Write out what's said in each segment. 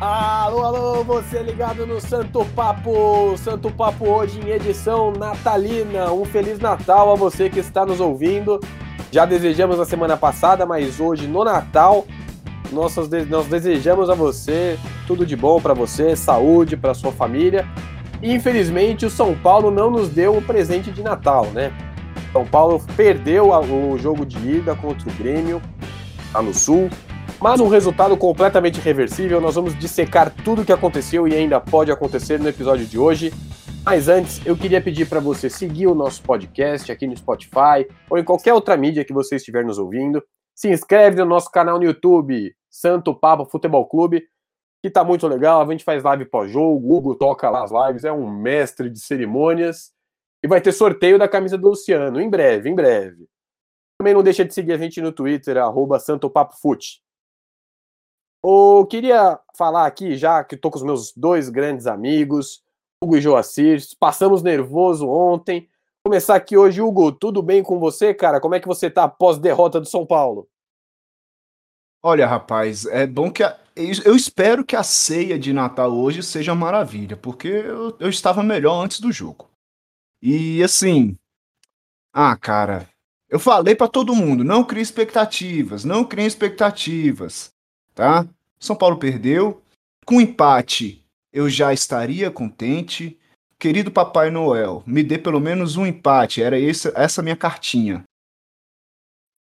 Alô, alô, você ligado no Santo Papo. Santo Papo hoje em edição natalina. Um Feliz Natal a você que está nos ouvindo. Já desejamos na semana passada, mas hoje no Natal nós, nós desejamos a você tudo de bom para você, saúde para sua família. Infelizmente o São Paulo não nos deu o presente de Natal, né? São Paulo perdeu o jogo de ida contra o Grêmio, lá no Sul, mas um resultado completamente reversível. Nós vamos dissecar tudo o que aconteceu e ainda pode acontecer no episódio de hoje. Mas antes, eu queria pedir para você seguir o nosso podcast aqui no Spotify ou em qualquer outra mídia que você estiver nos ouvindo. Se inscreve no nosso canal no YouTube, Santo Papo Futebol Clube, que tá muito legal. A gente faz live pós-jogo, o Hugo toca lá as lives, é um mestre de cerimônias. E vai ter sorteio da camisa do Luciano, em breve, em breve. Também não deixa de seguir a gente no Twitter, arroba SantoPapoFute. Eu queria falar aqui, já que estou com os meus dois grandes amigos, Hugo e Joacir. Passamos nervoso ontem. Começar aqui hoje, Hugo, tudo bem com você, cara? Como é que você tá após derrota do São Paulo? Olha, rapaz, é bom que. A... Eu espero que a ceia de Natal hoje seja maravilha, porque eu, eu estava melhor antes do jogo. E assim. Ah, cara. Eu falei para todo mundo: não crie expectativas, não crie expectativas tá? São Paulo perdeu. Com empate, eu já estaria contente. Querido Papai Noel, me dê pelo menos um empate. Era esse, essa minha cartinha.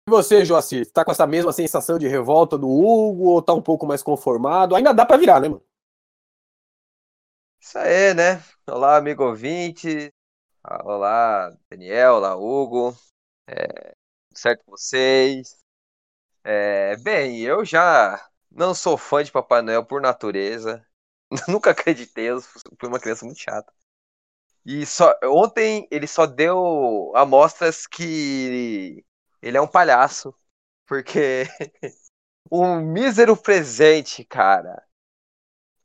E você, Joacir, está com essa mesma sensação de revolta do Hugo ou tá um pouco mais conformado? Ainda dá para virar, né, mano? Isso aí, né? Olá, amigo ouvinte. Olá, Daniel. Olá, Hugo. É, certo com vocês? É, bem, eu já não sou fã de Papai Noel por natureza. Nunca acreditei, eu fui uma criança muito chata. E só ontem ele só deu amostras que ele é um palhaço, porque um mísero presente, cara,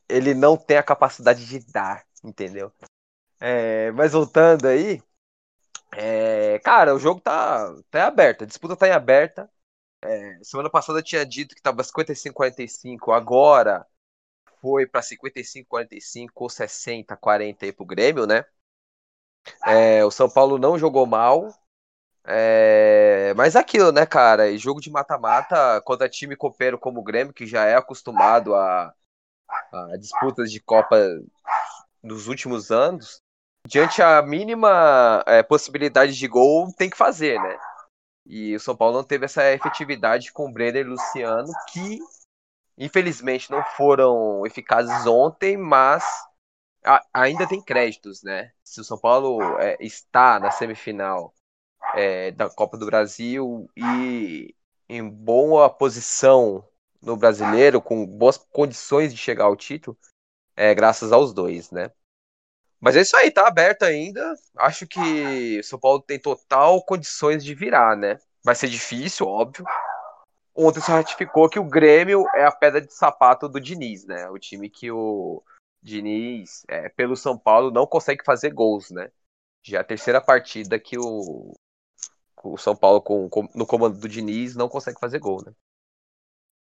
ele não tem a capacidade de dar, entendeu? É, mas voltando aí, é, cara, o jogo tá, tá aberto, a disputa tá em aberta. É, semana passada tinha dito que estava 55-45, agora foi para 55-45 ou 60-40 aí pro Grêmio, né? É, o São Paulo não jogou mal, é, mas aquilo, né, cara? Jogo de mata-mata contra time copeiro como o Grêmio, que já é acostumado a, a disputas de Copa nos últimos anos, diante a mínima é, possibilidade de gol, tem que fazer, né? E o São Paulo não teve essa efetividade com Brenner e Luciano, que infelizmente não foram eficazes ontem, mas ainda tem créditos, né? Se o São Paulo é, está na semifinal é, da Copa do Brasil e em boa posição no brasileiro, com boas condições de chegar ao título, é graças aos dois, né? Mas é isso aí, tá aberto ainda. Acho que São Paulo tem total condições de virar, né? Vai ser difícil, óbvio. Ontem só ratificou que o Grêmio é a pedra de sapato do Diniz, né? O time que o Diniz, é, pelo São Paulo, não consegue fazer gols, né? Já é a terceira partida que o, o São Paulo, com, com, no comando do Diniz, não consegue fazer gol, né?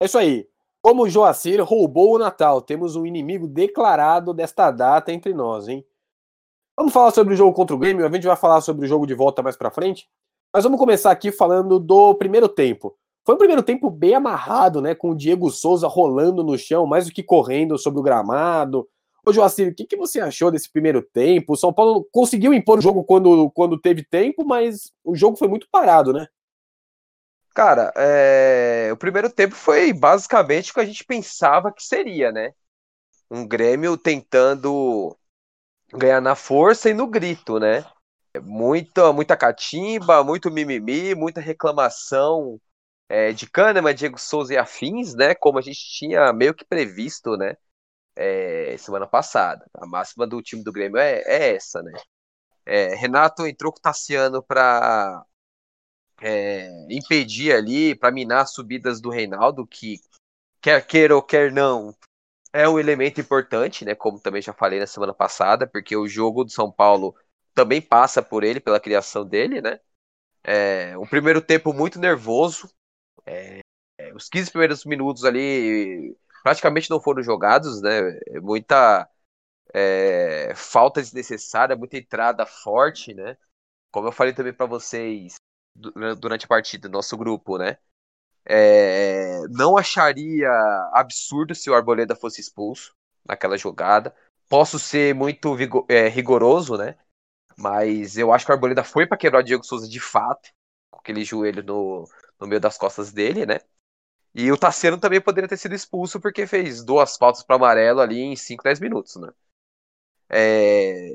É isso aí. Como o Joacir roubou o Natal, temos um inimigo declarado desta data entre nós, hein? Vamos falar sobre o jogo contra o Grêmio, a gente vai falar sobre o jogo de volta mais para frente. Mas vamos começar aqui falando do primeiro tempo. Foi um primeiro tempo bem amarrado, né? Com o Diego Souza rolando no chão, mais do que correndo sobre o gramado. Ô, Joacir, o que, que você achou desse primeiro tempo? O São Paulo conseguiu impor o jogo quando, quando teve tempo, mas o jogo foi muito parado, né? Cara, é... o primeiro tempo foi basicamente o que a gente pensava que seria, né? Um Grêmio tentando ganhar na força e no grito, né? Muita, muita catimba, muito mimimi, muita reclamação é, de Kahneman, Diego Souza e afins, né? Como a gente tinha meio que previsto, né? É, semana passada. A máxima do time do Grêmio é, é essa, né? É, Renato entrou com o Tassiano para é, impedir ali, para minar as subidas do Reinaldo, que quer queira ou quer não, é um elemento importante, né? Como também já falei na semana passada, porque o jogo do São Paulo também passa por ele, pela criação dele, né? É, um primeiro tempo muito nervoso. É, é os 15 primeiros minutos ali, praticamente não foram jogados, né? Muita é, falta desnecessária, muita entrada forte, né? Como eu falei também para vocês durante a partida, nosso grupo, né? É, não acharia absurdo se o Arboleda fosse expulso naquela jogada. Posso ser muito é, rigoroso, né? Mas eu acho que o Arboleda foi para quebrar o Diego Souza de fato, com aquele joelho no, no meio das costas dele, né? E o Tassiano também poderia ter sido expulso porque fez duas faltas para amarelo ali em 5, 10 minutos, né? É,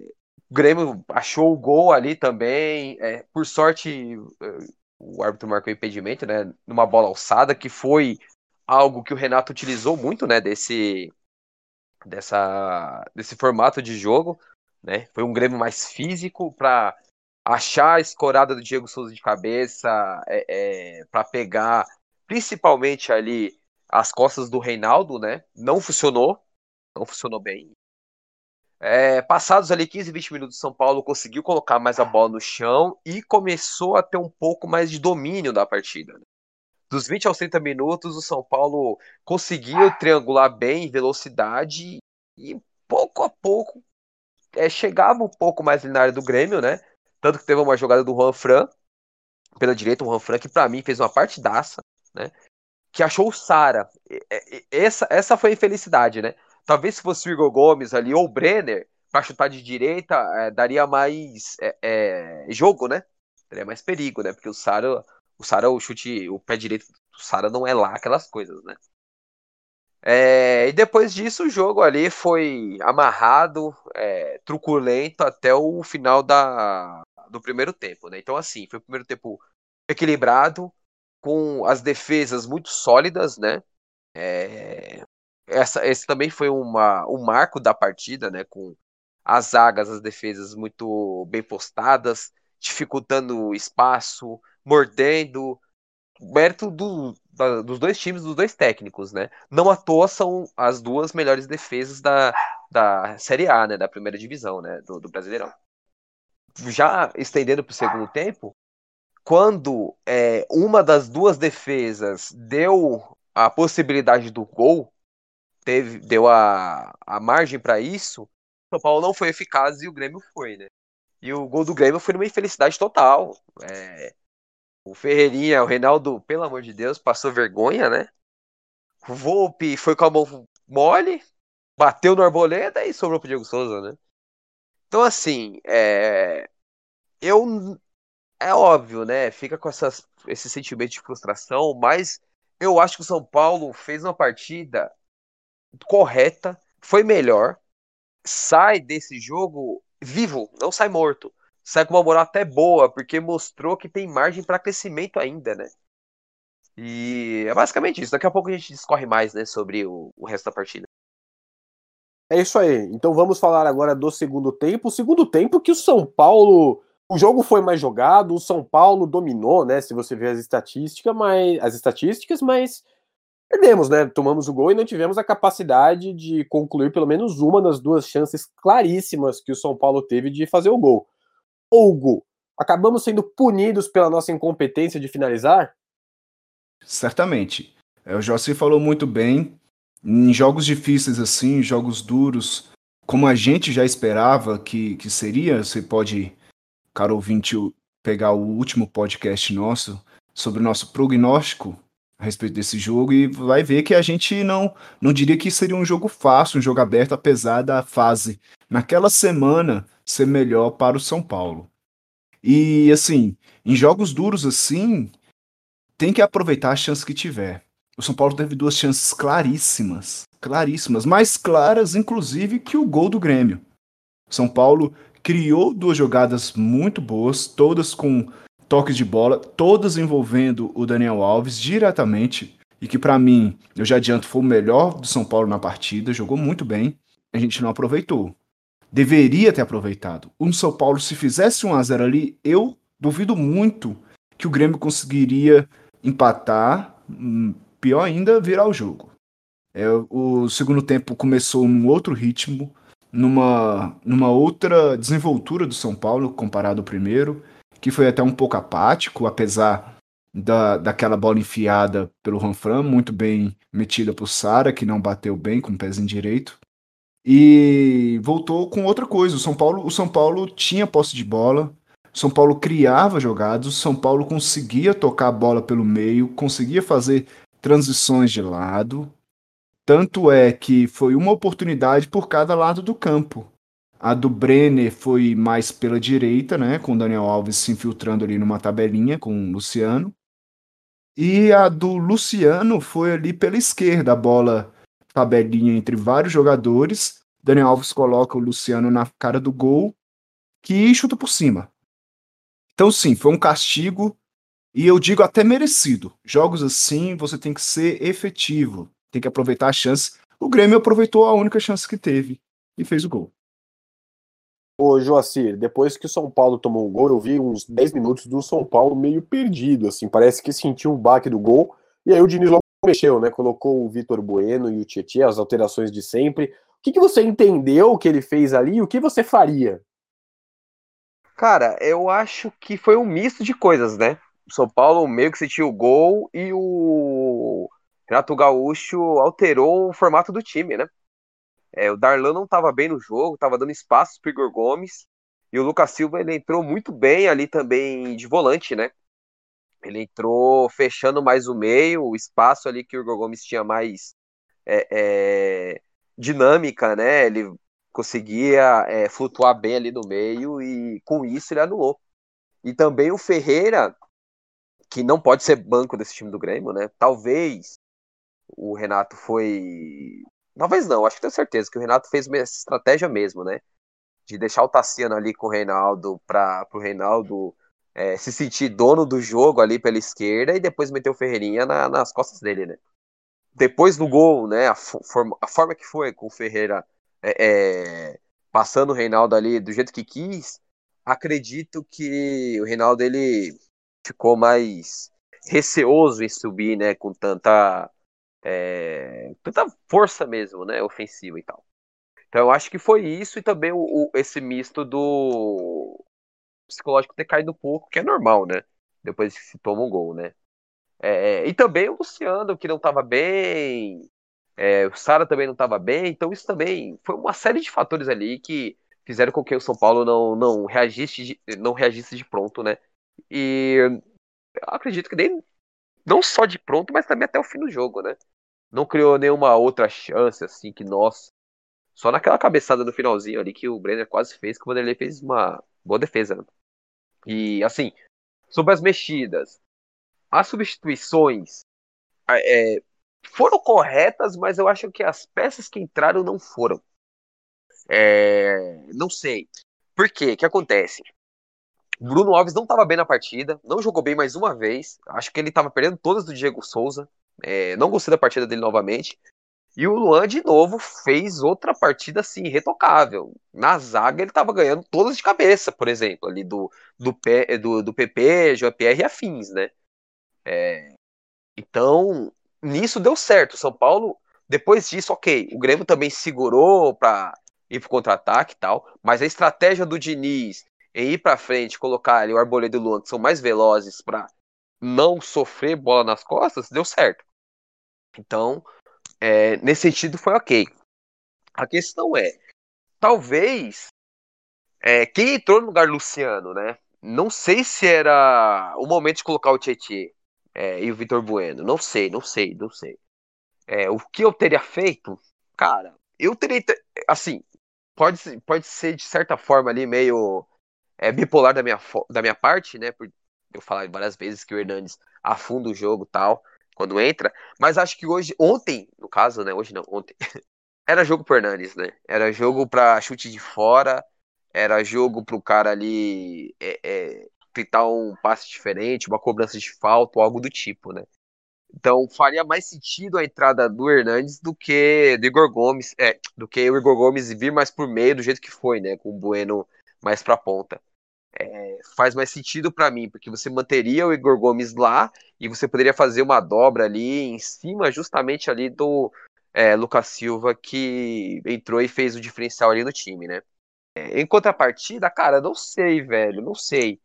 o Grêmio achou o gol ali também. É, por sorte, o árbitro marcou impedimento, né? Numa bola alçada, que foi algo que o Renato utilizou muito, né? Desse, dessa, desse formato de jogo, né? Foi um Grêmio mais físico para achar a escorada do Diego Souza de cabeça, é, é, para pegar principalmente ali as costas do Reinaldo, né? Não funcionou, não funcionou bem. É, passados ali 15, 20 minutos, São Paulo conseguiu colocar mais a bola no chão e começou a ter um pouco mais de domínio da partida. Dos 20 aos 30 minutos, o São Paulo conseguiu triangular bem em velocidade e pouco a pouco é, chegava um pouco mais na área do Grêmio, né? Tanto que teve uma jogada do Juan Fran pela direita, o Juan Fran que para mim fez uma partidaça, né? Que achou o Sara. Essa, essa foi a infelicidade, né? Talvez se fosse o Igor Gomes ali ou o Brenner, para chutar de direita, é, daria mais é, é, jogo, né? Daria mais perigo, né? Porque o Sara, o Sara, o chute, o pé direito do Sara não é lá aquelas coisas, né? É, e depois disso, o jogo ali foi amarrado, é, truculento até o final da, do primeiro tempo, né? Então, assim, foi o primeiro tempo equilibrado, com as defesas muito sólidas, né? É, essa, esse também foi uma, um marco da partida, né? Com as zagas, as defesas muito bem postadas, dificultando espaço, mordendo. Mérito do, da, dos dois times, dos dois técnicos, né? Não à toa são as duas melhores defesas da, da Série A, né? Da primeira divisão, né? Do, do Brasileirão. Já estendendo para o segundo tempo, quando é, uma das duas defesas deu a possibilidade do gol, teve, deu a, a margem para isso, o São Paulo não foi eficaz e o Grêmio foi, né? E o gol do Grêmio foi uma infelicidade total. É, o Ferreirinha, o Reinaldo, pelo amor de Deus, passou vergonha, né? O Volpe foi com a mão mole, bateu no Arboleda e sobrou pro Diego Souza, né? Então, assim, é... eu. É óbvio, né? Fica com essas, esse sentimento de frustração, mas eu acho que o São Paulo fez uma partida correta, foi melhor, sai desse jogo vivo, não sai morto. Sai com uma moral até boa, porque mostrou que tem margem para crescimento ainda, né? E é basicamente isso. Daqui a pouco a gente discorre mais, né, sobre o, o resto da partida. É isso aí. Então vamos falar agora do segundo tempo. O segundo tempo que o São Paulo. O jogo foi mais jogado, o São Paulo dominou, né? Se você ver as estatísticas, mas as estatísticas, mas perdemos, né? Tomamos o gol e não tivemos a capacidade de concluir pelo menos uma das duas chances claríssimas que o São Paulo teve de fazer o gol. Hugo, acabamos sendo punidos pela nossa incompetência de finalizar? Certamente. É, o Jossi falou muito bem. Em jogos difíceis assim, jogos duros, como a gente já esperava que, que seria, você pode, caro ouvinte, pegar o último podcast nosso sobre o nosso prognóstico a respeito desse jogo e vai ver que a gente não, não diria que seria um jogo fácil, um jogo aberto, apesar da fase naquela semana ser melhor para o São Paulo. E assim, em jogos duros assim, tem que aproveitar a chance que tiver. O São Paulo teve duas chances claríssimas, claríssimas, mais claras inclusive que o gol do Grêmio. São Paulo criou duas jogadas muito boas, todas com toques de bola, todas envolvendo o Daniel Alves diretamente, e que para mim, eu já adianto, foi o melhor do São Paulo na partida, jogou muito bem, a gente não aproveitou. Deveria ter aproveitado. O São Paulo, se fizesse um a 0 ali, eu duvido muito que o Grêmio conseguiria empatar, hum, pior ainda, virar o jogo. É, o segundo tempo começou num outro ritmo, numa, numa outra desenvoltura do São Paulo comparado ao primeiro que foi até um pouco apático, apesar da, daquela bola enfiada pelo Ranfran, muito bem metida por Sara, que não bateu bem com o pezinho direito. E voltou com outra coisa. O São Paulo, o São Paulo tinha posse de bola, São Paulo criava jogadas, o São Paulo conseguia tocar a bola pelo meio, conseguia fazer transições de lado. Tanto é que foi uma oportunidade por cada lado do campo. A do Brenner foi mais pela direita, né, com Daniel Alves se infiltrando ali numa tabelinha com o Luciano. E a do Luciano foi ali pela esquerda, a bola tabelinha entre vários jogadores. Daniel Alves coloca o Luciano na cara do gol, que chuta por cima. Então, sim, foi um castigo, e eu digo até merecido. Jogos assim, você tem que ser efetivo, tem que aproveitar a chance. O Grêmio aproveitou a única chance que teve e fez o gol. Ô, Joacir, depois que o São Paulo tomou o gol, eu vi uns 10 minutos do São Paulo meio perdido, assim, parece que sentiu o baque do gol, e aí o Diniz logo mexeu, né, colocou o Vitor Bueno e o Tietchan, as alterações de sempre. O que, que você entendeu que ele fez ali e o que você faria? Cara, eu acho que foi um misto de coisas, né? O São Paulo meio que sentiu o gol e o Renato Gaúcho alterou o formato do time, né? É, o Darlan não estava bem no jogo, estava dando espaço para Igor Gomes. E o Lucas Silva ele entrou muito bem ali também de volante, né? Ele entrou fechando mais o meio, o espaço ali que o Igor Gomes tinha mais é, é, dinâmica, né? Ele conseguia é, flutuar bem ali no meio e com isso ele anulou. E também o Ferreira, que não pode ser banco desse time do Grêmio, né? Talvez o Renato foi Talvez não, acho que tenho certeza que o Renato fez essa estratégia mesmo, né? De deixar o Tassiano ali com o Reinaldo para o Reinaldo é, se sentir dono do jogo ali pela esquerda e depois meter o Ferreirinha na, nas costas dele, né? Depois do gol, né? A, forma, a forma que foi com o Ferreira é, é, passando o Reinaldo ali do jeito que quis, acredito que o Reinaldo ele ficou mais receoso em subir, né? Com tanta é, tanta força mesmo, né, ofensiva e tal. Então eu acho que foi isso e também o, o, esse misto do psicológico ter caído um pouco, que é normal, né? Depois que se toma um gol, né? É, e também o Luciano, que não estava bem, é, o Sara também não estava bem, então isso também foi uma série de fatores ali que fizeram com que o São Paulo não, não, reagisse, de, não reagisse de pronto, né? E acredito que nem, não só de pronto, mas também até o fim do jogo, né? Não criou nenhuma outra chance, assim, que nós. Só naquela cabeçada no finalzinho ali que o Brenner quase fez, que o Vanderlei fez uma boa defesa. Né? E, assim, sobre as mexidas, as substituições é, foram corretas, mas eu acho que as peças que entraram não foram. É, não sei. Por quê? O que acontece? Bruno Alves não estava bem na partida, não jogou bem mais uma vez. Acho que ele estava perdendo todas do Diego Souza. É, não gostei da partida dele novamente. E o Luan, de novo, fez outra partida assim, retocável. Na zaga, ele estava ganhando todas de cabeça, por exemplo, ali do, do, do, do PP, Jean-Pierre e afins, né? É, então, nisso deu certo. São Paulo, depois disso, ok. O Grêmio também segurou para ir pro contra-ataque e tal, mas a estratégia do Diniz em ir para frente, colocar ali o Arboleda e o Luan, que são mais velozes para não sofrer bola nas costas, deu certo. Então, é, nesse sentido foi ok. A questão é, talvez é, quem entrou no lugar do Luciano, né? Não sei se era o momento de colocar o Tietchan é, e o Vitor Bueno. Não sei, não sei, não sei. É, o que eu teria feito, cara, eu teria. Assim, pode, pode ser de certa forma ali meio é, bipolar da minha, da minha parte, né? Por eu falar várias vezes que o Hernandes afunda o jogo tal, quando entra. Mas acho que hoje, ontem, no caso, né? Hoje não, ontem. era jogo pro Hernandes, né? Era jogo pra chute de fora, era jogo pro cara ali é, é, tentar um passe diferente, uma cobrança de falta algo do tipo, né? Então faria mais sentido a entrada do Hernandes do que do Igor Gomes, é, do que o Igor Gomes vir mais por meio do jeito que foi, né? Com o Bueno mais pra ponta é, faz mais sentido para mim, porque você manteria o Igor Gomes lá e você poderia fazer uma dobra ali em cima, justamente ali do é, Lucas Silva, que entrou e fez o diferencial ali no time, né? É, em contrapartida, cara, não sei, velho, não sei.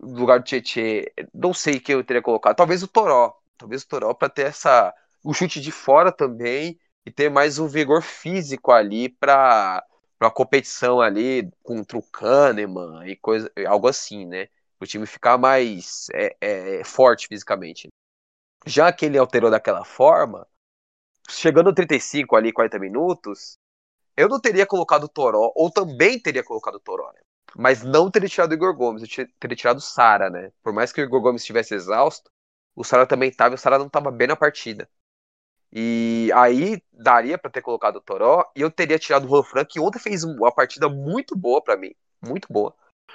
no lugar do Tietê, não sei quem eu teria colocado. Talvez o Toró. Talvez o Toró para ter essa o chute de fora também e ter mais um vigor físico ali para para competição ali contra o Kahneman e coisa, algo assim, né? O time ficar mais é, é, forte fisicamente. Já que ele alterou daquela forma, chegando no 35 ali, 40 minutos, eu não teria colocado o Toró, ou também teria colocado o Toró, né? Mas não teria tirado o Igor Gomes, eu teria tirado o Sara, né? Por mais que o Igor Gomes estivesse exausto, o Sara também estava e o Sara não estava bem na partida. E aí daria para ter colocado o Toró e eu teria tirado o Juan que ontem fez uma partida muito boa para mim, muito boa.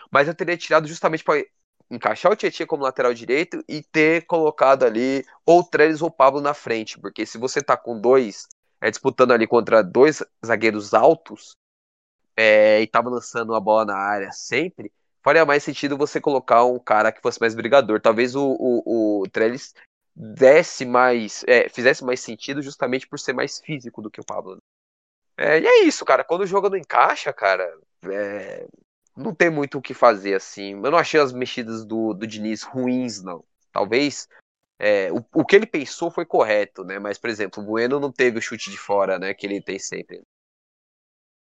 Mas eu teria tirado justamente para encaixar o Tietchan como lateral direito e ter colocado ali ou o Trellis ou o Pablo na frente, porque se você tá com dois é, disputando ali contra dois zagueiros altos é, e tava lançando a bola na área sempre, faria mais sentido você colocar um cara que fosse mais brigador. Talvez o, o, o Trellis desse mais, é, fizesse mais sentido justamente por ser mais físico do que o Pablo. É, e é isso, cara. Quando o jogo não encaixa, cara, é, não tem muito o que fazer assim. Eu não achei as mexidas do, do Diniz ruins, não. Talvez é, o, o que ele pensou foi correto, né? Mas, por exemplo, o Bueno não teve o chute de fora, né? Que ele tem sempre.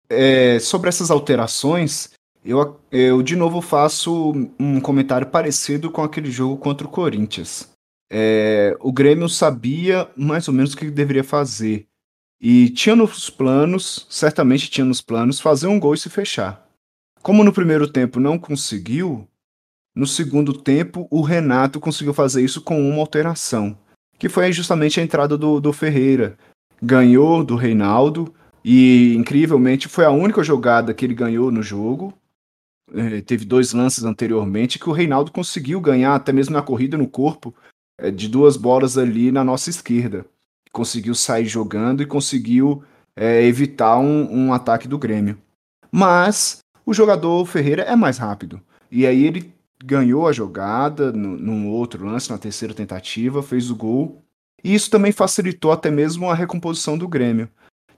É, sobre essas alterações, eu, eu de novo faço um comentário parecido com aquele jogo contra o Corinthians. É, o Grêmio sabia mais ou menos o que deveria fazer. E tinha nos planos, certamente tinha nos planos, fazer um gol e se fechar. Como no primeiro tempo não conseguiu, no segundo tempo o Renato conseguiu fazer isso com uma alteração, que foi justamente a entrada do, do Ferreira. Ganhou do Reinaldo e, incrivelmente, foi a única jogada que ele ganhou no jogo. É, teve dois lances anteriormente que o Reinaldo conseguiu ganhar, até mesmo na corrida no corpo, de duas bolas ali na nossa esquerda. Conseguiu sair jogando e conseguiu é, evitar um, um ataque do Grêmio. Mas o jogador Ferreira é mais rápido. E aí ele ganhou a jogada no, num outro lance, na terceira tentativa, fez o gol. E isso também facilitou até mesmo a recomposição do Grêmio.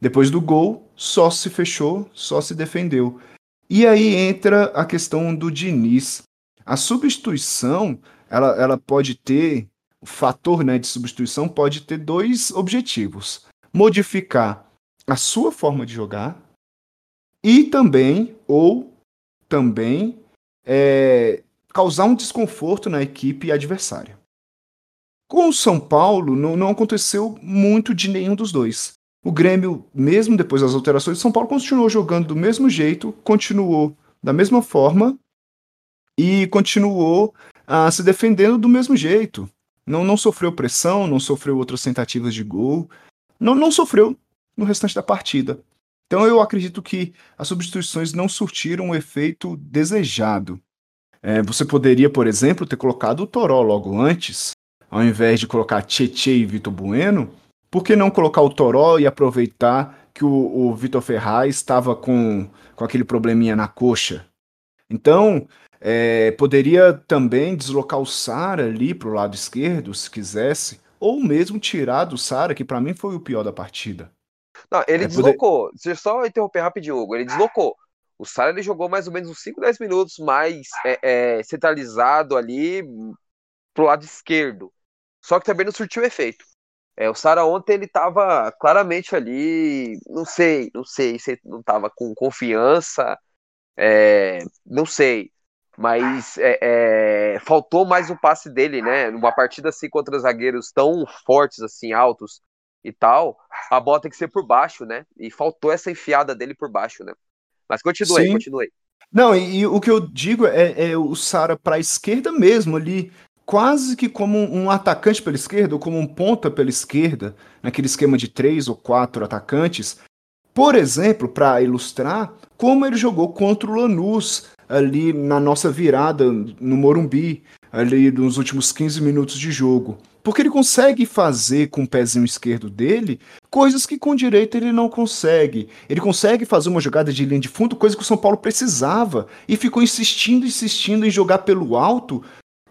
Depois do gol, só se fechou, só se defendeu. E aí entra a questão do Diniz. A substituição, ela, ela pode ter fator né, de substituição pode ter dois objetivos: modificar a sua forma de jogar e também, ou também, é, causar um desconforto na equipe adversária. Com o São Paulo, não, não aconteceu muito de nenhum dos dois. O Grêmio, mesmo depois das alterações, São Paulo continuou jogando do mesmo jeito, continuou da mesma forma e continuou ah, se defendendo do mesmo jeito. Não, não sofreu pressão, não sofreu outras tentativas de gol, não, não sofreu no restante da partida. Então eu acredito que as substituições não surtiram o efeito desejado. É, você poderia, por exemplo, ter colocado o Toró logo antes, ao invés de colocar Tietê e Vitor Bueno. Por que não colocar o Toró e aproveitar que o, o Vitor Ferraz estava com, com aquele probleminha na coxa? Então, é, poderia também deslocar o Sara ali para o lado esquerdo, se quisesse, ou mesmo tirar do Sara, que para mim foi o pior da partida. Não, ele é, deslocou. Poder... Deixa eu só interromper rapidinho, Hugo. Ele deslocou. O Sara ele jogou mais ou menos uns 5, 10 minutos mais é, é, centralizado ali pro lado esquerdo. Só que também não surtiu efeito. É, o Sara ontem ele tava claramente ali, não sei, não sei se ele não tava com confiança, é, não sei mas é, é, faltou mais o passe dele, né? Numa partida assim contra zagueiros tão fortes, assim, altos e tal, a bola tem que ser por baixo, né? E faltou essa enfiada dele por baixo, né? Mas continue, continue. Não, e, e, o que eu digo é, é o Sara para a esquerda mesmo, ali, quase que como um atacante pela esquerda, ou como um ponta pela esquerda, naquele esquema de três ou quatro atacantes. Por exemplo, para ilustrar, como ele jogou contra o Lanús ali na nossa virada no Morumbi, ali nos últimos 15 minutos de jogo. Porque ele consegue fazer com o pezinho esquerdo dele coisas que com o direito ele não consegue. Ele consegue fazer uma jogada de linha de fundo, coisa que o São Paulo precisava. E ficou insistindo, insistindo em jogar pelo alto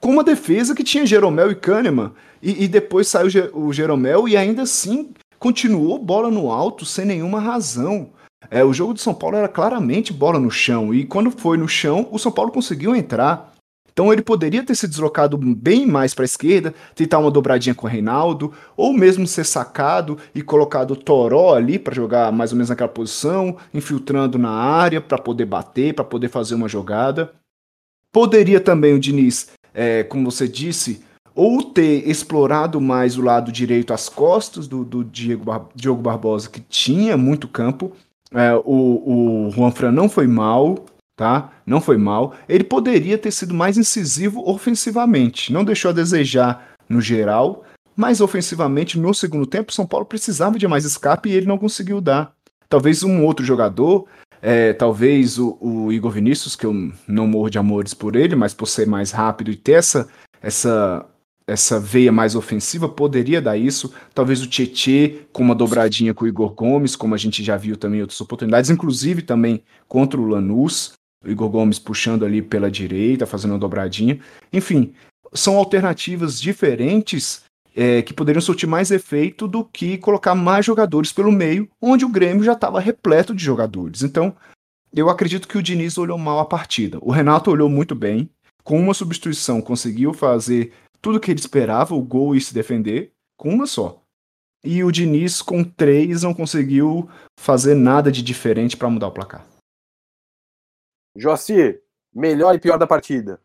com uma defesa que tinha Jeromel e Kahneman. E, e depois saiu o Jeromel e ainda assim continuou bola no alto sem nenhuma razão. É, o jogo do São Paulo era claramente bola no chão, e quando foi no chão, o São Paulo conseguiu entrar. Então ele poderia ter se deslocado bem mais para a esquerda, tentar uma dobradinha com o Reinaldo, ou mesmo ser sacado e colocado o Toró ali para jogar mais ou menos naquela posição, infiltrando na área para poder bater, para poder fazer uma jogada. Poderia também o Diniz, é, como você disse, ou ter explorado mais o lado direito, as costas do, do Diego, Bar Diogo Barbosa, que tinha muito campo. É, o, o Juan Fran não foi mal, tá? Não foi mal. Ele poderia ter sido mais incisivo ofensivamente. Não deixou a desejar no geral, mas ofensivamente no segundo tempo São Paulo precisava de mais escape e ele não conseguiu dar. Talvez um outro jogador, é, talvez o, o, Igor Vinícius, que eu não morro de amores por ele, mas por ser mais rápido e ter essa, essa, essa veia mais ofensiva, poderia dar isso. Talvez o Tietê com uma dobradinha com o Igor Gomes, como a gente já viu também em outras oportunidades, inclusive também contra o Lanús o Igor Gomes puxando ali pela direita, fazendo uma dobradinha. Enfim, são alternativas diferentes é, que poderiam surtir mais efeito do que colocar mais jogadores pelo meio, onde o Grêmio já estava repleto de jogadores. Então, eu acredito que o Diniz olhou mal a partida. O Renato olhou muito bem, com uma substituição conseguiu fazer tudo o que ele esperava, o gol e se defender, com uma só. E o Diniz, com três, não conseguiu fazer nada de diferente para mudar o placar. Joci, melhor e pior da partida.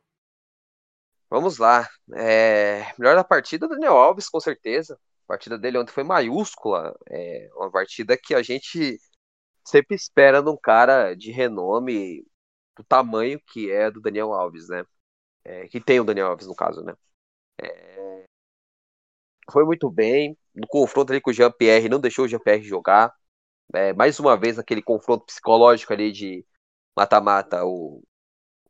Vamos lá. É, melhor da partida, Daniel Alves, com certeza. A partida dele ontem foi maiúscula. É uma partida que a gente sempre espera num cara de renome do tamanho que é do Daniel Alves, né? É, que tem o Daniel Alves, no caso, né? É, foi muito bem. No confronto ali com o Jean-Pierre, não deixou o Jean-Pierre jogar. É, mais uma vez, aquele confronto psicológico ali de mata-mata, o,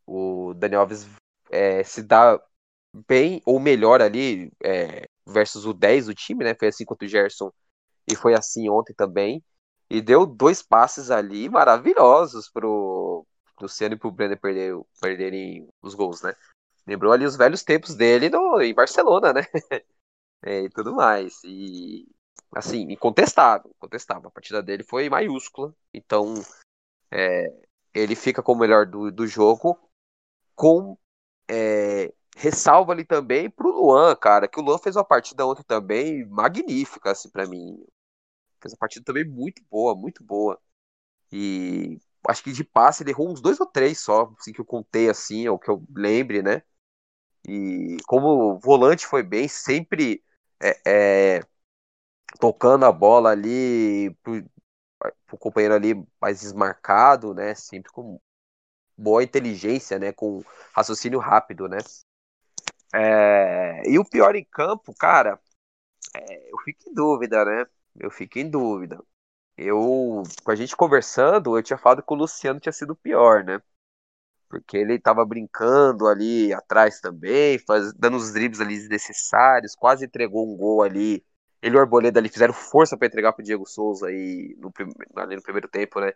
o Daniel Alves é, se dá bem ou melhor ali é, versus o 10 do time, né? Foi assim contra o Gerson e foi assim ontem também. E deu dois passes ali maravilhosos pro Luciano e pro Brenner perder, perderem os gols, né? Lembrou ali os velhos tempos dele no, em Barcelona, né? é, e tudo mais. E assim, incontestável, incontestável. A partida dele foi maiúscula. Então, é, ele fica como o melhor do, do jogo, com é, ressalva ali também pro Luan, cara, que o Luan fez uma partida ontem também magnífica, assim, para mim. Fez uma partida também muito boa, muito boa. E acho que de passe ele errou uns dois ou três só, assim, que eu contei, assim, ou que eu lembre, né? E como o volante foi bem, sempre é, é, tocando a bola ali o companheiro ali mais desmarcado, né? Sempre com boa inteligência, né? Com raciocínio rápido, né? É... E o pior em campo, cara, é... eu fico em dúvida, né? Eu fico em dúvida. Eu, com a gente conversando, eu tinha falado que o Luciano tinha sido pior, né? Porque ele tava brincando ali atrás também, faz... dando os dribles ali desnecessários, quase entregou um gol ali ele e o Arboleda ali fizeram força para entregar pro Diego Souza aí no, ali no primeiro tempo, né?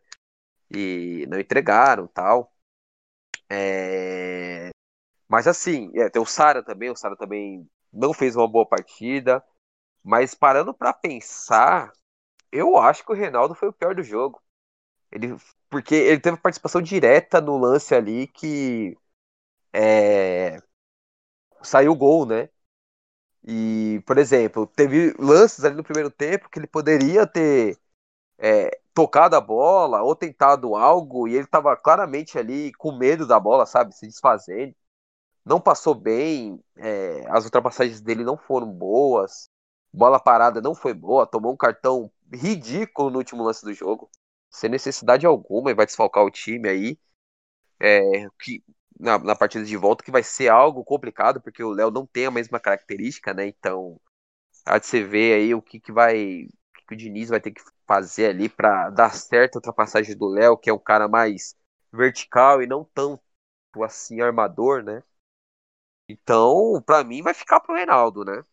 E não entregaram tal. É... Mas assim, é, tem o Sara também, o Sara também não fez uma boa partida. Mas parando para pensar, eu acho que o Reinaldo foi o pior do jogo. Ele, porque ele teve participação direta no lance ali que é, saiu o gol, né? E, por exemplo, teve lances ali no primeiro tempo que ele poderia ter é, tocado a bola ou tentado algo e ele estava claramente ali com medo da bola, sabe? Se desfazendo. Não passou bem, é, as ultrapassagens dele não foram boas, bola parada não foi boa, tomou um cartão ridículo no último lance do jogo, sem necessidade alguma, e vai desfalcar o time aí. É, que na, na partida de volta, que vai ser algo complicado, porque o Léo não tem a mesma característica, né? Então, há de você ver aí o que, que vai. O que, que o Diniz vai ter que fazer ali para dar certo a ultrapassagem do Léo, que é um cara mais vertical e não tão assim armador, né? Então, para mim, vai ficar pro Reinaldo, né?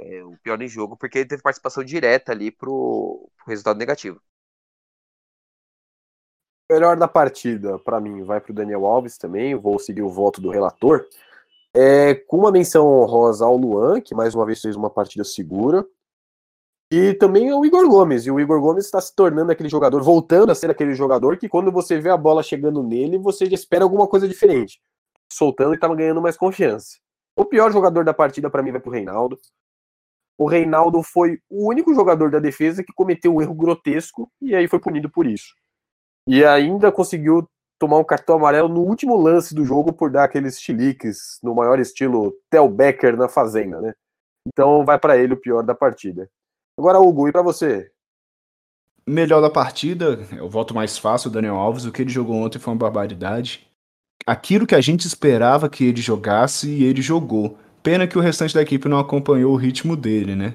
É o pior em jogo, porque ele teve participação direta ali pro, pro resultado negativo. Melhor da partida, para mim, vai para o Daniel Alves também. Vou seguir o voto do relator. É, com uma menção honrosa ao Luan, que mais uma vez fez uma partida segura. E também ao Igor Gomes. E o Igor Gomes está se tornando aquele jogador, voltando a ser aquele jogador que quando você vê a bola chegando nele, você já espera alguma coisa diferente. soltando e estava ganhando mais confiança. O pior jogador da partida para mim vai pro Reinaldo. O Reinaldo foi o único jogador da defesa que cometeu um erro grotesco e aí foi punido por isso. E ainda conseguiu tomar um cartão amarelo no último lance do jogo por dar aqueles chiliques no maior estilo Tel Becker na Fazenda, né? Então vai para ele o pior da partida. Agora, Hugo, e para você? Melhor da partida, eu voto mais fácil, o Daniel Alves. O que ele jogou ontem foi uma barbaridade. Aquilo que a gente esperava que ele jogasse, e ele jogou. Pena que o restante da equipe não acompanhou o ritmo dele, né?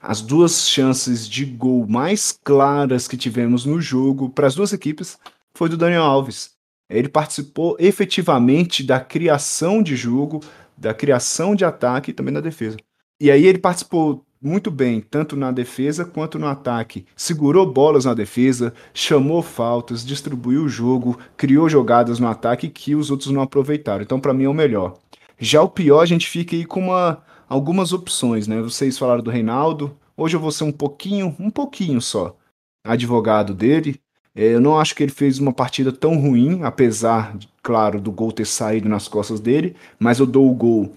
As duas chances de gol mais claras que tivemos no jogo para as duas equipes foi do Daniel Alves. Ele participou efetivamente da criação de jogo, da criação de ataque e também da defesa. E aí ele participou muito bem, tanto na defesa quanto no ataque. Segurou bolas na defesa, chamou faltas, distribuiu o jogo, criou jogadas no ataque que os outros não aproveitaram. Então, para mim, é o melhor. Já o pior, a gente fica aí com uma, algumas opções, né? Vocês falaram do Reinaldo. Hoje eu vou ser um pouquinho, um pouquinho só, advogado dele. É, eu não acho que ele fez uma partida tão ruim, apesar, claro, do gol ter saído nas costas dele, mas eu dou o gol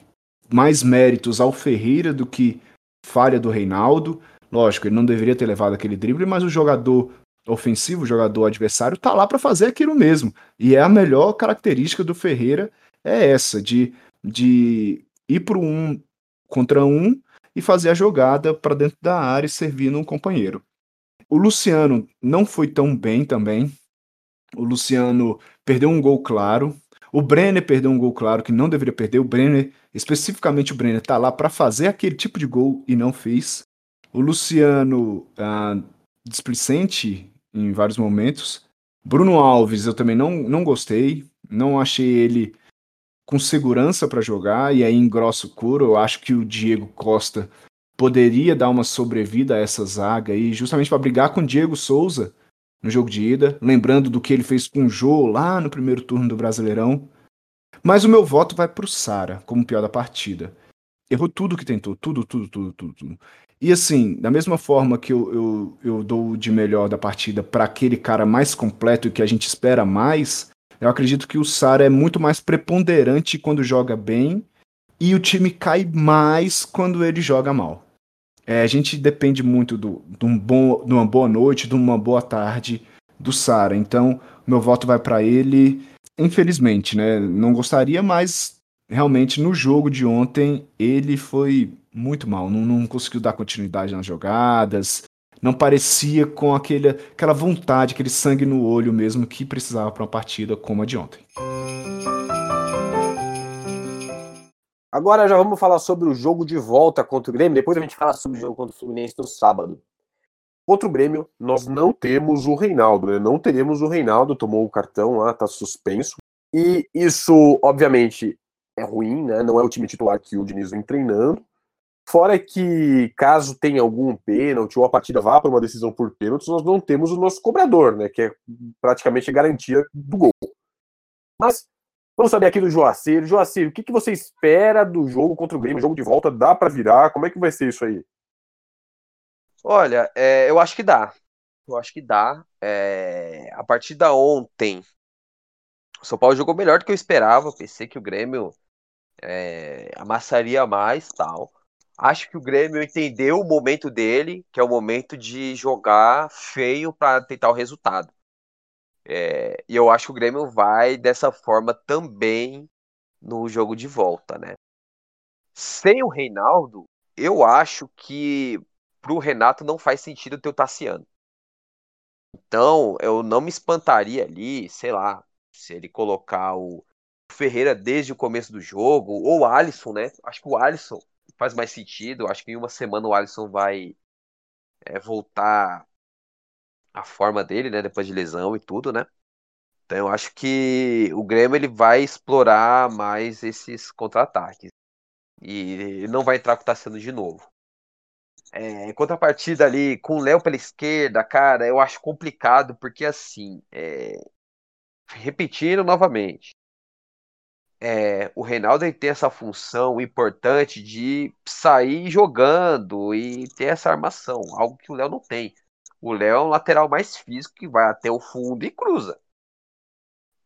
mais méritos ao Ferreira do que falha do Reinaldo. Lógico, ele não deveria ter levado aquele drible, mas o jogador ofensivo, o jogador adversário, tá lá para fazer aquilo mesmo. E é a melhor característica do Ferreira é essa, de, de ir para um contra um e fazer a jogada para dentro da área e servir um companheiro. O Luciano não foi tão bem também. O Luciano perdeu um gol claro. O Brenner perdeu um gol claro que não deveria perder. O Brenner, especificamente o Brenner, tá lá para fazer aquele tipo de gol e não fez. O Luciano, ah, displicente em vários momentos. Bruno Alves, eu também não, não gostei. Não achei ele com segurança para jogar. E aí, em grosso curo, eu acho que o Diego Costa poderia dar uma sobrevida a essa zaga aí, justamente para brigar com o Diego Souza no jogo de ida, lembrando do que ele fez com o Jô lá no primeiro turno do Brasileirão. Mas o meu voto vai para o Sara como pior da partida. Errou tudo que tentou, tudo, tudo, tudo, tudo, tudo. E assim, da mesma forma que eu, eu, eu dou de melhor da partida para aquele cara mais completo e que a gente espera mais, eu acredito que o Sara é muito mais preponderante quando joga bem e o time cai mais quando ele joga mal. É, a gente depende muito do, de, um bom, de uma boa noite, de uma boa tarde do Sara. Então, meu voto vai para ele. Infelizmente, né? Não gostaria, mas realmente no jogo de ontem ele foi muito mal. Não, não conseguiu dar continuidade nas jogadas. Não parecia com aquele, aquela vontade, aquele sangue no olho mesmo que precisava para uma partida como a de ontem. Agora já vamos falar sobre o jogo de volta contra o Grêmio. Depois a gente fala sobre o jogo contra o Fluminense no sábado. Contra o Grêmio, nós não temos o Reinaldo, né? Não teremos o Reinaldo, tomou o cartão lá, tá suspenso. E isso, obviamente, é ruim, né? Não é o time titular que o Diniz vem treinando. Fora que, caso tenha algum pênalti ou a partida vá para uma decisão por pênaltis, nós não temos o nosso cobrador, né? Que é praticamente a garantia do gol. Mas Vamos saber aqui do Joacir. Joacir, o que, que você espera do jogo contra o Grêmio? Jogo de volta, dá para virar? Como é que vai ser isso aí? Olha, é, eu acho que dá. Eu acho que dá. É, a partir da ontem, o São Paulo jogou melhor do que eu esperava. Pensei que o Grêmio é, amassaria mais tal. Acho que o Grêmio entendeu o momento dele, que é o momento de jogar feio para tentar o resultado. É, e eu acho que o Grêmio vai dessa forma também no jogo de volta, né? Sem o Reinaldo, eu acho que pro Renato não faz sentido ter o Tassiano. Então, eu não me espantaria ali, sei lá, se ele colocar o Ferreira desde o começo do jogo, ou o Alisson, né? Acho que o Alisson faz mais sentido. Acho que em uma semana o Alisson vai é, voltar a forma dele, né, depois de lesão e tudo, né? Então eu acho que o Grêmio ele vai explorar mais esses contra-ataques. E não vai entrar com o Tassiano de novo. É, contrapartida ali com o Léo pela esquerda, cara, eu acho complicado, porque assim, é... repetindo novamente, é, o Reinaldo tem essa função importante de sair jogando e ter essa armação, algo que o Léo não tem. O Léo é um lateral mais físico que vai até o fundo e cruza.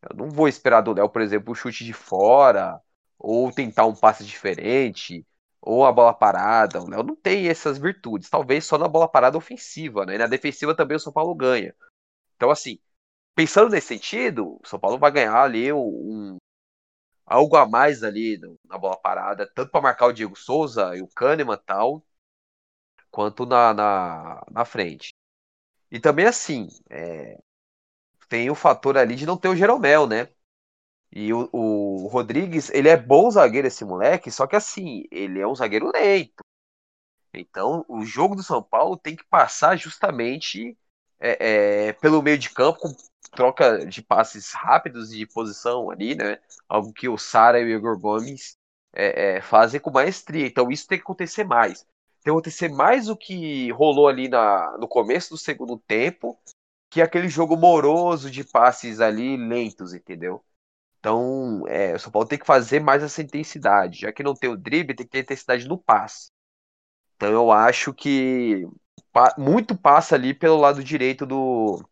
Eu não vou esperar do Léo, por exemplo, o chute de fora, ou tentar um passe diferente, ou a bola parada. O Léo não tem essas virtudes. Talvez só na bola parada ofensiva, né? E na defensiva também o São Paulo ganha. Então, assim, pensando nesse sentido, o São Paulo vai ganhar ali um, algo a mais ali na bola parada, tanto para marcar o Diego Souza e o Kahneman tal, quanto na, na, na frente. E também assim, é, tem o fator ali de não ter o Jeromel, né? E o, o Rodrigues, ele é bom zagueiro, esse moleque, só que assim, ele é um zagueiro lento. Então, o jogo do São Paulo tem que passar justamente é, é, pelo meio de campo, com troca de passes rápidos de posição ali, né? Algo que o Sara e o Igor Gomes é, é, fazem com maestria. Então, isso tem que acontecer mais. Tem que acontecer mais o que rolou ali na, no começo do segundo tempo, que é aquele jogo moroso de passes ali lentos, entendeu? Então, é, o São Paulo tem que fazer mais essa intensidade. Já que não tem o drible, tem que ter intensidade no passe. Então, eu acho que muito passa ali pelo lado direito do,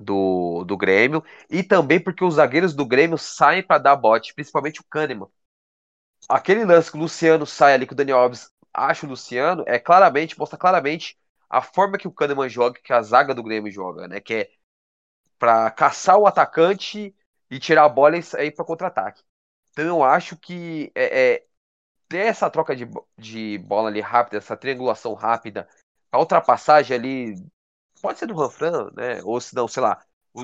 do, do Grêmio. E também porque os zagueiros do Grêmio saem para dar bote, principalmente o Kahneman. Aquele lance que o Luciano sai ali, que o Daniel Alves acha o Luciano, é claramente, mostra claramente a forma que o Kahneman joga, que a zaga do Grêmio joga, né? Que é para caçar o atacante e tirar a bola e sair para contra-ataque. Então eu acho que é, é, ter essa troca de, de bola ali rápida, essa triangulação rápida, a ultrapassagem ali, pode ser do Ranfran, né? Ou se não, sei lá,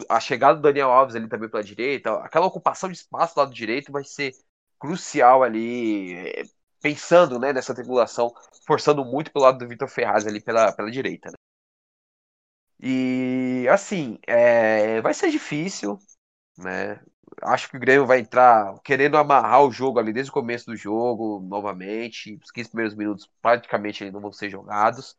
a chegada do Daniel Alves ali também pela direita, aquela ocupação de espaço do lado direito vai ser crucial ali, é, pensando né, nessa triangulação, forçando muito pelo lado do Vitor Ferraz ali pela, pela direita. Né? E assim, é, vai ser difícil, né? Acho que o Grêmio vai entrar querendo amarrar o jogo ali desde o começo do jogo, novamente. Os 15 primeiros minutos praticamente não vão ser jogados.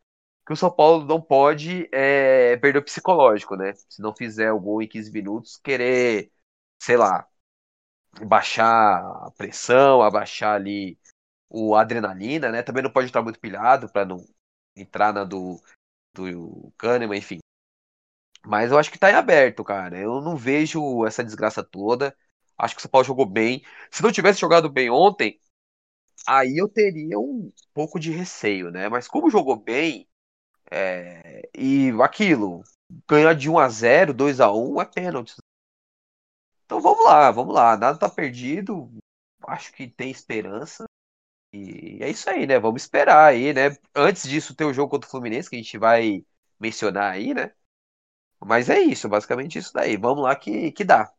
Que o São Paulo não pode é, perder o psicológico, né? Se não fizer o gol em 15 minutos, querer, sei lá, baixar a pressão, abaixar ali o adrenalina, né? Também não pode estar muito pilhado para não entrar na do, do Kahneman, enfim. Mas eu acho que tá em aberto, cara. Eu não vejo essa desgraça toda. Acho que o São Paulo jogou bem. Se não tivesse jogado bem ontem, aí eu teria um pouco de receio, né? Mas como jogou bem, é... e aquilo, ganhar de 1 a 0 2 a 1 é pênalti. Então vamos lá, vamos lá. Nada tá perdido. Acho que tem esperança. E é isso aí, né? Vamos esperar aí, né? Antes disso, ter o jogo contra o Fluminense, que a gente vai mencionar aí, né? Mas é isso, basicamente isso daí. Vamos lá que, que dá.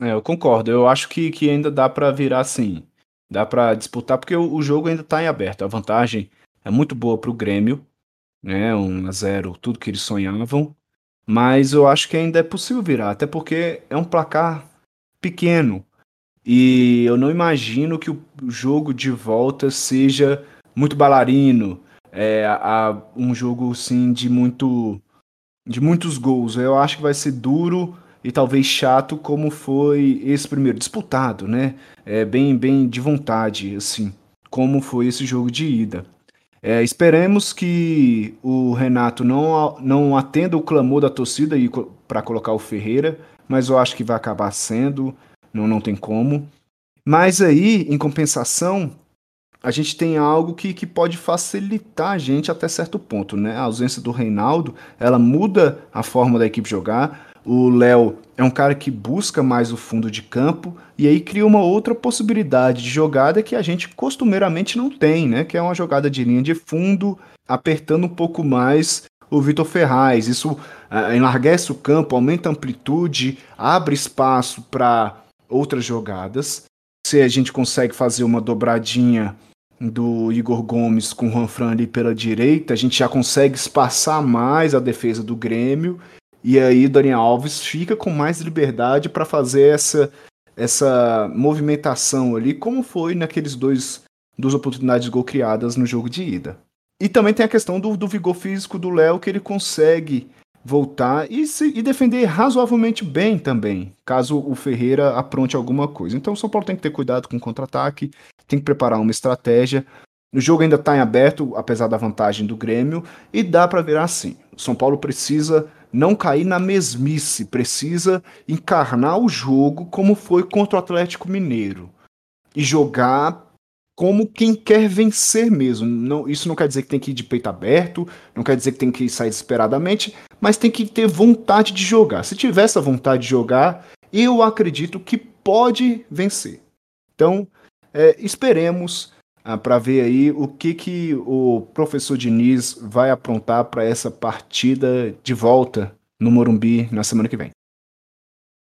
É, eu concordo. Eu acho que, que ainda dá para virar assim. Dá para disputar, porque o, o, jogo ainda tá em aberto. A vantagem é muito boa pro Grêmio, né? 1 a 0 tudo que eles sonhavam. Mas eu acho que ainda é possível virar, até porque é um placar pequeno. E eu não imagino que o jogo de volta seja muito bailarino, é, a, um jogo assim de muito de muitos gols. Eu acho que vai ser duro e talvez chato como foi esse primeiro disputado, né? É bem bem de vontade assim, como foi esse jogo de ida. É, esperemos que o Renato não, não atenda o clamor da torcida para colocar o Ferreira, mas eu acho que vai acabar sendo, não, não tem como. Mas aí, em compensação, a gente tem algo que, que pode facilitar a gente até certo ponto, né? A ausência do Reinaldo, ela muda a forma da equipe jogar. O Léo é um cara que busca mais o fundo de campo e aí cria uma outra possibilidade de jogada que a gente costumeiramente não tem, né? Que é uma jogada de linha de fundo, apertando um pouco mais o Vitor Ferraz. Isso uh, enlarguece o campo, aumenta a amplitude, abre espaço para outras jogadas. Se a gente consegue fazer uma dobradinha do Igor Gomes com o Juanfran ali pela direita, a gente já consegue espaçar mais a defesa do Grêmio. E aí Daniel Alves fica com mais liberdade para fazer essa essa movimentação ali, como foi naqueles dois duas oportunidades de gol criadas no jogo de ida. E também tem a questão do, do vigor físico do Léo, que ele consegue voltar e, se, e defender razoavelmente bem também, caso o Ferreira apronte alguma coisa. Então o São Paulo tem que ter cuidado com o contra-ataque, tem que preparar uma estratégia. O jogo ainda está em aberto, apesar da vantagem do Grêmio, e dá para ver assim. O São Paulo precisa não cair na mesmice, precisa encarnar o jogo como foi contra o Atlético Mineiro e jogar como quem quer vencer mesmo. Não, isso não quer dizer que tem que ir de peito aberto, não quer dizer que tem que sair desesperadamente, mas tem que ter vontade de jogar. Se tiver essa vontade de jogar, eu acredito que pode vencer. Então, é, esperemos ah, para ver aí o que, que o professor Diniz vai aprontar para essa partida de volta no Morumbi na semana que vem.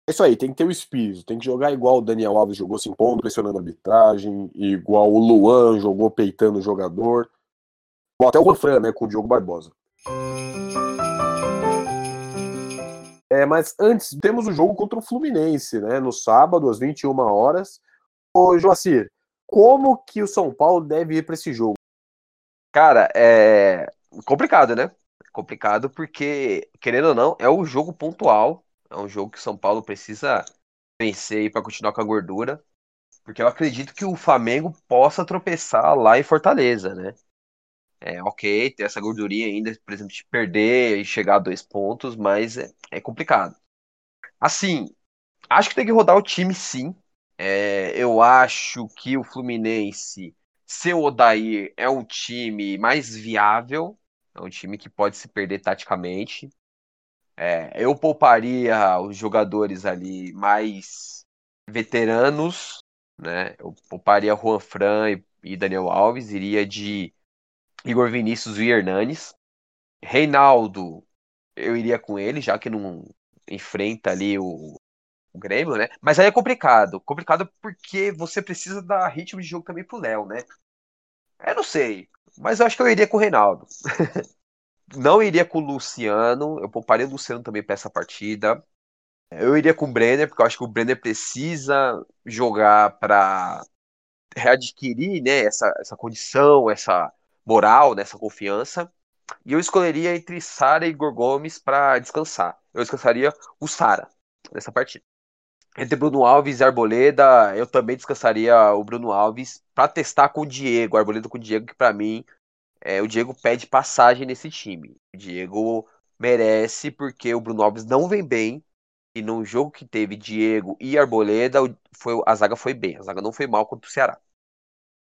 É isso aí, tem que ter o espírito, tem que jogar igual o Daniel Alves jogou se impondo, pressionando a arbitragem, igual o Luan jogou peitando o jogador, ou até o Juan né, com o Diogo Barbosa. É, mas antes, temos o jogo contra o Fluminense, né, no sábado, às 21 horas. Ô, Joacir, como que o São Paulo deve ir para esse jogo? Cara, é complicado, né? Complicado porque, querendo ou não, é o jogo pontual é um jogo que o São Paulo precisa vencer para continuar com a gordura. Porque eu acredito que o Flamengo possa tropeçar lá em Fortaleza, né? É ok, ter essa gordurinha ainda, por exemplo, de perder e chegar a dois pontos, mas é, é complicado. Assim, acho que tem que rodar o time sim. É, eu acho que o Fluminense, seu Odair, é um time mais viável, é um time que pode se perder taticamente. É, eu pouparia os jogadores ali mais veteranos, né? Eu pouparia Juan Fran e, e Daniel Alves, iria de Igor Vinícius e Hernanes. Reinaldo, eu iria com ele, já que não enfrenta ali o, o Grêmio, né? Mas aí é complicado. Complicado porque você precisa dar ritmo de jogo também pro Léo, né? Eu não sei, mas eu acho que eu iria com o Reinaldo. não iria com o Luciano, eu pouparia o Luciano também para essa partida. Eu iria com o Brenner, porque eu acho que o Brenner precisa jogar para readquirir né, essa, essa condição, essa moral, né, essa confiança. E eu escolheria entre Sara e Igor Gomes para descansar. Eu descansaria o Sara nessa partida. Entre Bruno Alves e Arboleda, eu também descansaria o Bruno Alves para testar com o Diego, Arboleda com o Diego, que para mim é, o Diego pede passagem nesse time. O Diego merece porque o Bruno Alves não vem bem. E no jogo que teve Diego e Arboleda, foi, a zaga foi bem. A zaga não foi mal contra o Ceará.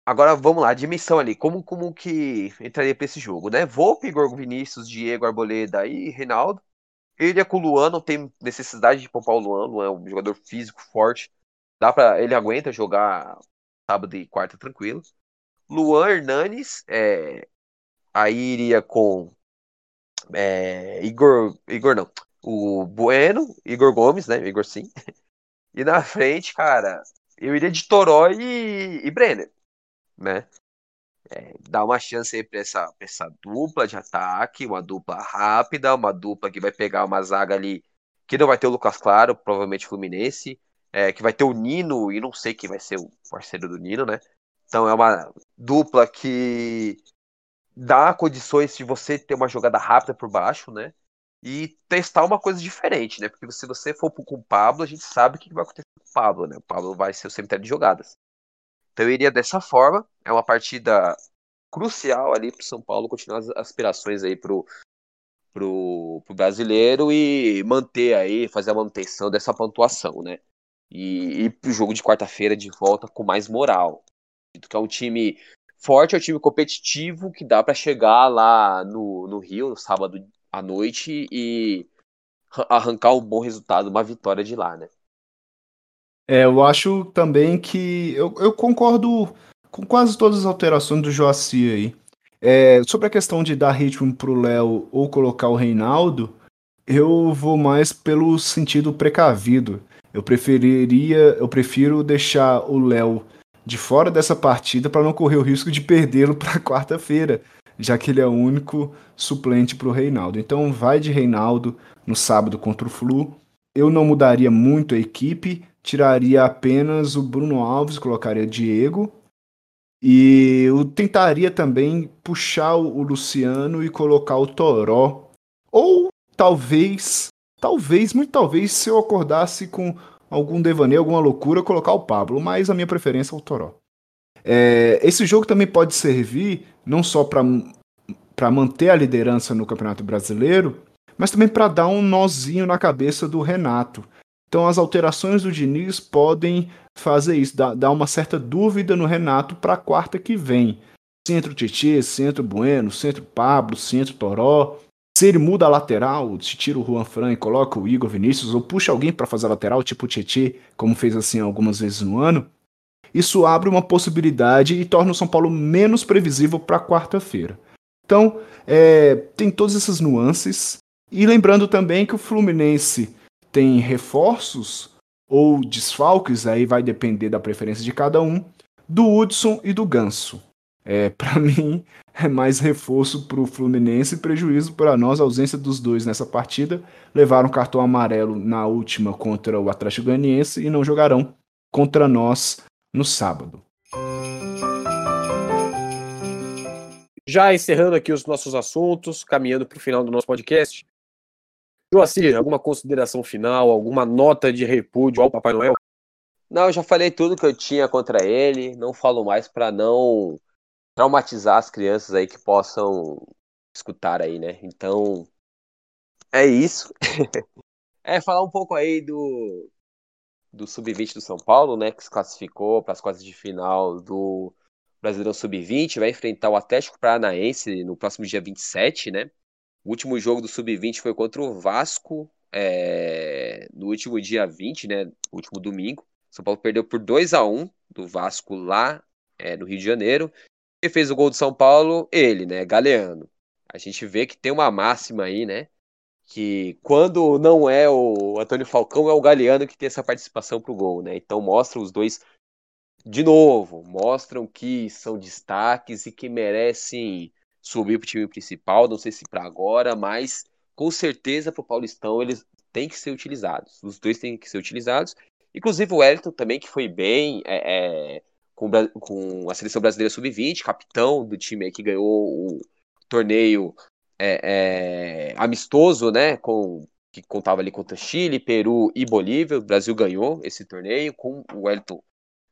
Agora vamos lá, dimensão ali. Como, como que entraria para esse jogo, né? Volpe, Igor Vinícius, Diego, Arboleda e Reinaldo. Ele é com o Luan, não tem necessidade de poupar o Luan. Luan é um jogador físico forte. Dá para ele aguenta jogar sábado e quarta tranquilo. Luan Hernanes, é, Aí iria com é, Igor. Igor não. O Bueno, Igor Gomes, né? Igor sim. E na frente, cara, eu iria de Toró e, e Brenner, né? É, uma chance aí pra essa, pra essa dupla de ataque, uma dupla rápida, uma dupla que vai pegar uma zaga ali que não vai ter o Lucas Claro, provavelmente Fluminense, é, que vai ter o Nino, e não sei quem vai ser o parceiro do Nino, né? Então é uma dupla que dá condições de você ter uma jogada rápida por baixo, né? E testar uma coisa diferente, né? Porque se você for com o Pablo, a gente sabe o que vai acontecer com o Pablo, né? O Pablo vai ser o cemitério de jogadas. Então eu iria dessa forma. É uma partida crucial ali para São Paulo continuar as aspirações aí pro, pro, pro brasileiro e manter aí, fazer a manutenção dessa pontuação, né? E ir pro jogo de quarta-feira de volta com mais moral. Que é um time forte, é um time competitivo que dá para chegar lá no, no Rio, no sábado à noite, e arrancar um bom resultado, uma vitória de lá, né? É, eu acho também que. Eu, eu concordo com quase todas as alterações do Joaci aí. É, sobre a questão de dar ritmo pro Léo ou colocar o Reinaldo, eu vou mais pelo sentido precavido. Eu preferiria, eu prefiro deixar o Léo de fora dessa partida para não correr o risco de perdê-lo para quarta-feira, já que ele é o único suplente para o Reinaldo. Então vai de Reinaldo no sábado contra o Flu. Eu não mudaria muito a equipe, tiraria apenas o Bruno Alves, colocaria Diego. E eu tentaria também puxar o Luciano e colocar o Toró. Ou talvez, talvez, muito talvez, se eu acordasse com algum devaneio, alguma loucura, colocar o Pablo, mas a minha preferência é o Toró. É, esse jogo também pode servir não só para manter a liderança no Campeonato Brasileiro, mas também para dar um nozinho na cabeça do Renato. Então as alterações do Diniz podem fazer isso, dar, uma certa dúvida no Renato para a quarta que vem. Centro Tietê, centro Bueno, centro Pablo, centro Toró. Se ele muda a lateral, se tira o Juan Fran e coloca o Igor Vinícius, ou puxa alguém para fazer a lateral, tipo o Tietê, como fez assim algumas vezes no ano, isso abre uma possibilidade e torna o São Paulo menos previsível para quarta-feira. Então, é, tem todas essas nuances. E lembrando também que o Fluminense tem reforços ou desfalques, aí vai depender da preferência de cada um, do Hudson e do Ganso. É, para mim, é mais reforço para o Fluminense e prejuízo para nós. A ausência dos dois nessa partida levaram cartão amarelo na última contra o Atlético Goianiense e não jogarão contra nós no sábado. Já encerrando aqui os nossos assuntos, caminhando para o final do nosso podcast. Joacir, alguma consideração final, alguma nota de repúdio ao Papai Noel? Não, eu já falei tudo que eu tinha contra ele. Não falo mais para não traumatizar as crianças aí que possam escutar aí, né? Então, é isso. é falar um pouco aí do do Sub-20 do São Paulo, né, que se classificou para as quartas de final do Brasileirão Sub-20, vai enfrentar o Atlético Paranaense no próximo dia 27, né? O último jogo do Sub-20 foi contra o Vasco é, no último dia 20, né? Último domingo. São Paulo perdeu por 2 a 1 do Vasco lá é, no Rio de Janeiro. E fez o gol do São Paulo, ele, né? Galeano. A gente vê que tem uma máxima aí, né? que quando não é o Antônio Falcão, é o Galeano que tem essa participação pro gol, né? Então mostra os dois de novo, mostram que são destaques e que merecem subir pro time principal, não sei se para agora, mas com certeza pro Paulistão eles têm que ser utilizados. Os dois têm que ser utilizados. Inclusive o Wellington também, que foi bem é, é, com, com, a seleção brasileira sub-20, capitão do time que ganhou o torneio é, é, amistoso, né? Com, que contava ali contra Chile, Peru e Bolívia. O Brasil ganhou esse torneio com o Wellington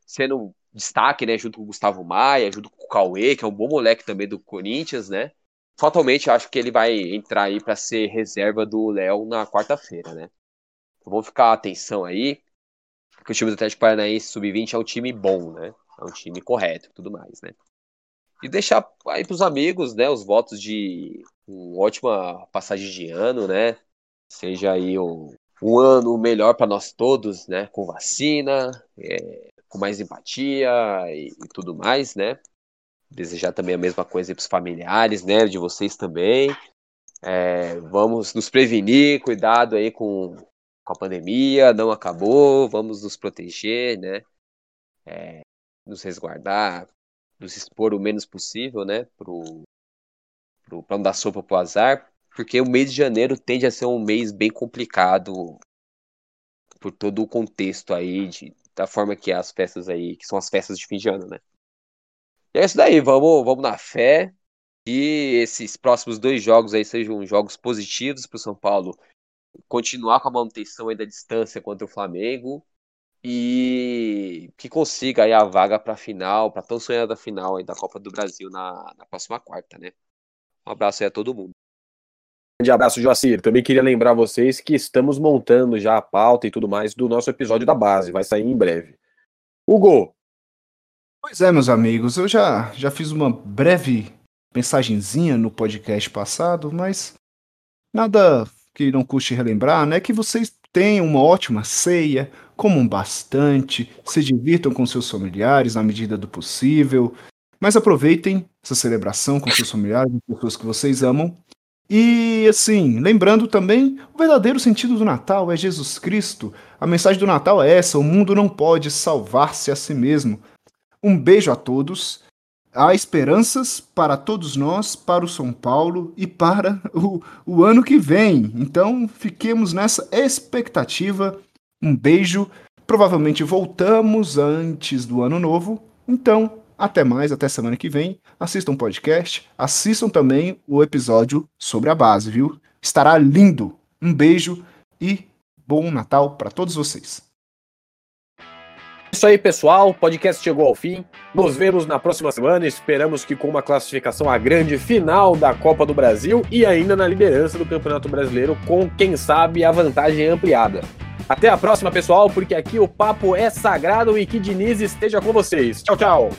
sendo destaque, né? Junto com o Gustavo Maia, junto com o Cauê, que é um bom moleque também do Corinthians, né? Fatalmente acho que ele vai entrar aí para ser reserva do Léo na quarta-feira, né? Então, vamos ficar atenção aí, porque o time do Atlético Paranaense Sub-20 é um time bom, né? É um time correto e tudo mais, né? E deixar aí pros amigos, né, os votos de uma ótima passagem de ano, né? Seja aí um, um ano melhor para nós todos, né? Com vacina, é, com mais empatia e, e, tudo mais, né? Desejar também a mesma coisa para os familiares, né? De vocês também. É, vamos nos prevenir, cuidado aí com, com a pandemia, não acabou, vamos nos proteger, né? É, nos resguardar, nos expor o menos possível, né, pro, pro, pra não dar sopa pro azar, porque o mês de janeiro tende a ser um mês bem complicado por todo o contexto aí, de, da forma que é as festas aí, que são as festas de fim de ano, né. E é isso daí, vamos, vamos na fé, e esses próximos dois jogos aí sejam jogos positivos para o São Paulo continuar com a manutenção aí da distância contra o Flamengo e que consiga aí a vaga para a final, para tão sonhada final aí da Copa do Brasil na, na próxima quarta, né? Um abraço aí a todo mundo. Grande abraço, Joacir. Também queria lembrar vocês que estamos montando já a pauta e tudo mais do nosso episódio da base. Vai sair em breve. Hugo! Pois é, meus amigos, eu já, já fiz uma breve mensagenzinha no podcast passado, mas nada que não custe relembrar, né? Que vocês tenham uma ótima ceia, comam bastante, se divirtam com seus familiares na medida do possível, mas aproveitem essa celebração com seus familiares, com pessoas que vocês amam. E assim, lembrando também, o verdadeiro sentido do Natal é Jesus Cristo. A mensagem do Natal é essa: o mundo não pode salvar-se a si mesmo. Um beijo a todos. Há esperanças para todos nós, para o São Paulo e para o, o ano que vem. Então, fiquemos nessa expectativa um beijo. Provavelmente voltamos antes do ano novo. Então, até mais, até semana que vem. Assistam o podcast, assistam também o episódio sobre a base, viu? Estará lindo. Um beijo e bom Natal para todos vocês. isso aí, pessoal. O podcast chegou ao fim. Nos vemos na próxima semana. Esperamos que com uma classificação à grande final da Copa do Brasil e ainda na liderança do Campeonato Brasileiro, com quem sabe a vantagem ampliada. Até a próxima, pessoal, porque aqui o papo é sagrado e que Diniz esteja com vocês. Tchau, tchau.